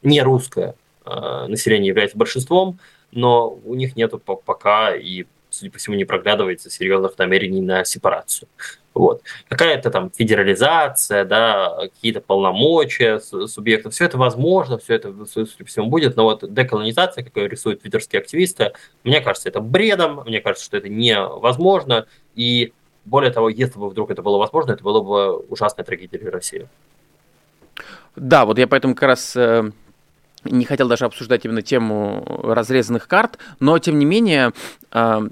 не русское а, население является большинством, но у них нет пока и судя по всему, не проглядывается серьезных намерений на сепарацию. Вот. Какая-то там федерализация, да, какие-то полномочия субъектов, все это возможно, все это, судя будет, но вот деколонизация, как рисуют твиттерские активисты, мне кажется, это бредом, мне кажется, что это невозможно, и более того, если бы вдруг это было возможно, это было бы ужасная трагедия для России. Да, вот я поэтому как раз э, не хотел даже обсуждать именно тему разрезанных карт, но тем не менее э,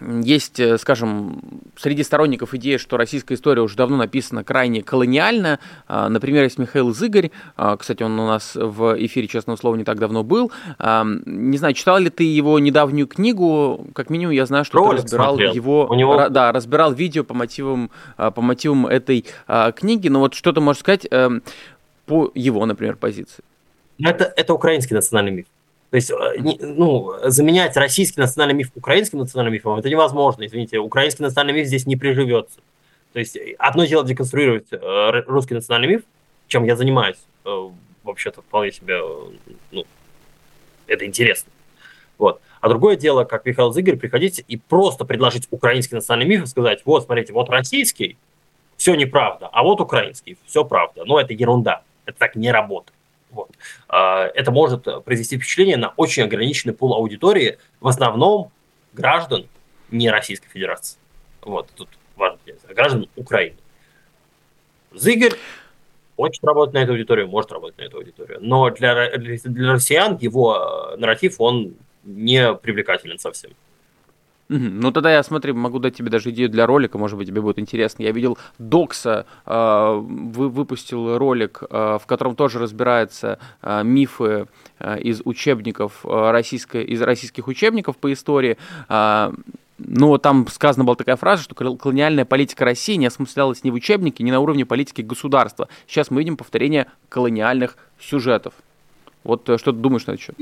есть, э, скажем, среди сторонников идея, что российская история уже давно написана крайне колониально. А, например, есть Михаил Зыгорь, а, кстати, он у нас в эфире «Честного слова» не так давно был. А, не знаю, читал ли ты его недавнюю книгу? Как минимум, я знаю, что Ролик ты разбирал смотрел. его... У него... Да, разбирал видео по мотивам, по мотивам этой книги. Но вот что ты можешь сказать эм, по его, например, позиции? Это, это украинский национальный миф. То есть, э, ну, заменять российский национальный миф украинским национальным мифом, это невозможно, извините, украинский национальный миф здесь не приживется. То есть, одно дело деконструировать э, русский национальный миф, чем я занимаюсь, э, вообще-то вполне себе, ну, это интересно. Вот. А другое дело, как Михаил Зыгорь, приходить и просто предложить украинский национальный миф и сказать, вот, смотрите, вот российский, все неправда, а вот украинский, все правда. Но это ерунда, это так не работает. Вот. А, это может произвести впечатление на очень ограниченный пул аудитории, в основном граждан не Российской Федерации. Вот, тут важно, граждан Украины. Зыгорь хочет работать на эту аудиторию, может работать на эту аудиторию. Но для, для россиян его э, нарратив, он не привлекателен совсем. Ну тогда я смотри, могу дать тебе даже идею для ролика, может быть тебе будет интересно. Я видел Докса, э, вы, выпустил ролик, э, в котором тоже разбирается э, мифы э, из учебников э, российской, из российских учебников по истории. Э, но там сказана была такая фраза, что колониальная политика России не осмыслялась ни в учебнике, ни на уровне политики государства. Сейчас мы видим повторение колониальных сюжетов. Вот э, что ты думаешь на этот счет?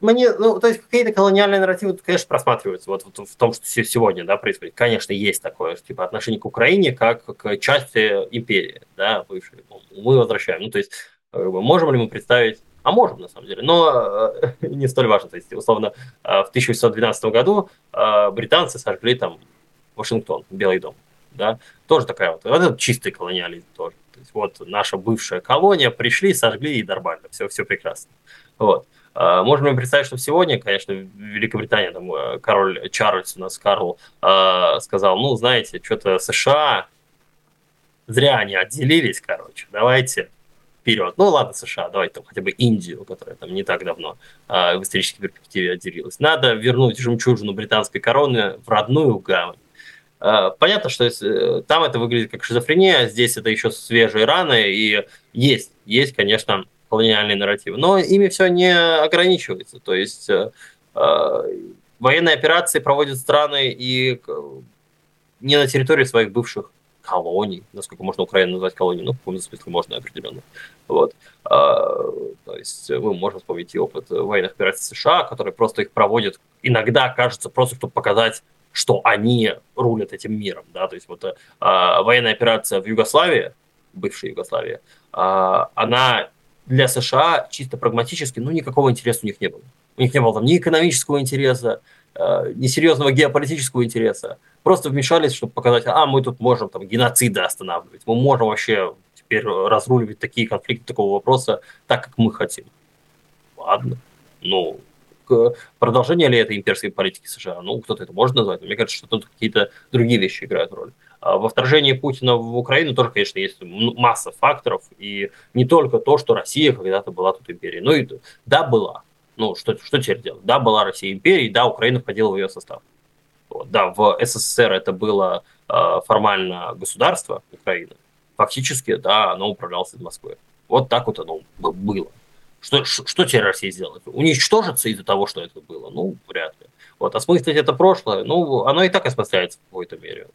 Мне, ну, то есть какие-то колониальные нарративы, конечно, просматриваются вот, вот в том, что сегодня, да, происходит. Конечно, есть такое, типа, отношение к Украине как к части империи, да, бывшей. Мы возвращаем. Ну, то есть, можем ли мы представить а можем, на самом деле, но э, [LAUGHS] не столь важно. То есть, условно, э, в 1812 году э, британцы сожгли там Вашингтон, Белый дом. Да? Тоже такая вот, вот это чистый колониализм тоже. То есть, вот наша бывшая колония, пришли, сожгли и нормально, все, все прекрасно. Вот. А, можно ли представить, что сегодня, конечно, Великобритания, там, э, король Чарльз у нас, Карл, а, сказал, ну, знаете, что-то США, зря они отделились, короче, давайте вперед. Ну, ладно, США, давайте там хотя бы Индию, которая там не так давно а, в исторической перспективе отделилась. Надо вернуть жемчужину британской короны в родную гавань. Понятно, что там это выглядит как шизофрения, здесь это еще свежие раны, и есть, есть, конечно, колониальные нарративы. Но ими все не ограничивается. То есть военные операции проводят страны и не на территории своих бывших колоний, насколько можно Украину назвать колонией, ну, в каком-то смысле можно определенно. Вот. А, то есть мы можем вспомнить и опыт военных операций США, которые просто их проводят иногда, кажется, просто чтобы показать, что они рулят этим миром. Да? То есть вот а, военная операция в Югославии, бывшей Югославии, а, она для США чисто прагматически, ну, никакого интереса у них не было. У них не было там ни экономического интереса, э, ни серьезного геополитического интереса просто вмешались, чтобы показать, а мы тут можем там геноциды останавливать, мы можем вообще теперь разруливать такие конфликты такого вопроса так, как мы хотим. Ладно, ну, продолжение ли это имперской политики США? Ну, кто-то это может назвать, мне кажется, что тут какие-то другие вещи играют роль. А во вторжении Путина в Украину тоже, конечно, есть масса факторов, и не только то, что Россия когда-то была тут империей. Ну и да, была. Ну, что, что теперь делать? Да, была Россия империей, да, Украина входила в ее состав. Да, в СССР это было э, формально государство Украины. Фактически, да, оно управлялось из Москвы. Вот так вот оно было. Что, что теперь Россия сделает? Уничтожится из-за того, что это было? Ну, вряд ли. Вот, осмыслить это прошлое, ну, оно и так осмысляется в какой-то мере.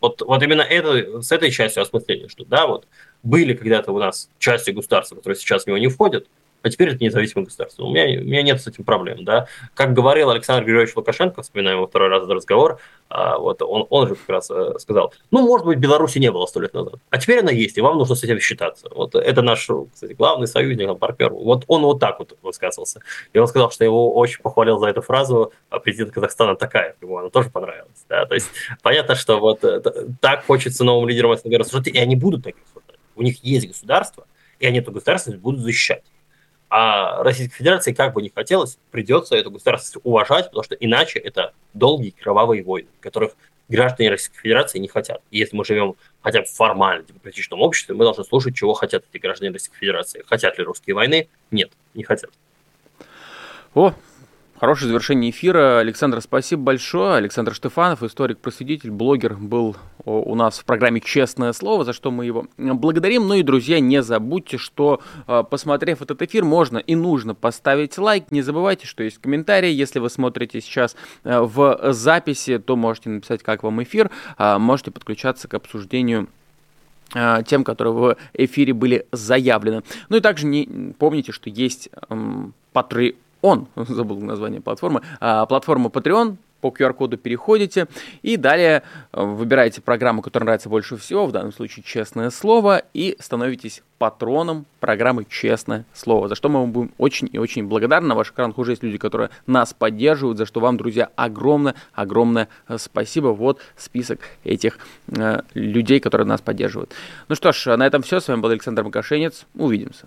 Вот, вот именно это, с этой частью осмысления, что да, вот были когда-то у нас части государства, которые сейчас в него не входят, а теперь это независимое государство. У меня, у меня нет с этим проблем. Да? Как говорил Александр Григорьевич Лукашенко, вспоминаем его второй раз этот разговор, а, вот он, он же как раз э, сказал, ну, может быть, Беларуси не было сто лет назад, а теперь она есть, и вам нужно с этим считаться. Вот это наш, кстати, главный союзник, партнер. Вот он вот так вот высказывался. И он сказал, что его очень похвалил за эту фразу а президент Казахстана такая, ему она тоже понравилась. Да? То есть понятно, что вот э, так хочется новым лидерам СНГ рассуждать, и они будут такие У них есть государство, и они эту государственность будут защищать. А Российской Федерации, как бы не хотелось, придется эту государственность уважать, потому что иначе это долгие кровавые войны, которых граждане Российской Федерации не хотят. И если мы живем хотя бы в формально демократичном обществе, мы должны слушать, чего хотят эти граждане Российской Федерации. Хотят ли русские войны? Нет, не хотят. О, Хорошее завершение эфира. Александр, спасибо большое. Александр Штефанов, историк-просветитель, блогер, был у нас в программе «Честное слово», за что мы его благодарим. Ну и, друзья, не забудьте, что, а, посмотрев этот эфир, можно и нужно поставить лайк. Не забывайте, что есть комментарии. Если вы смотрите сейчас а, в записи, то можете написать, как вам эфир. А, можете подключаться к обсуждению тем, которые в эфире были заявлены. Ну и также не помните, что есть эм, он, [LAUGHS] забыл название платформы, а, платформа Patreon, по QR-коду переходите и далее э, выбираете программу, которая нравится больше всего, в данном случае «Честное слово», и становитесь патроном программы «Честное слово», за что мы вам будем очень и очень благодарны. На ваших экранах уже есть люди, которые нас поддерживают, за что вам, друзья, огромное-огромное э, спасибо. Вот список этих э, людей, которые нас поддерживают. Ну что ж, на этом все. С вами был Александр Макашенец. Увидимся.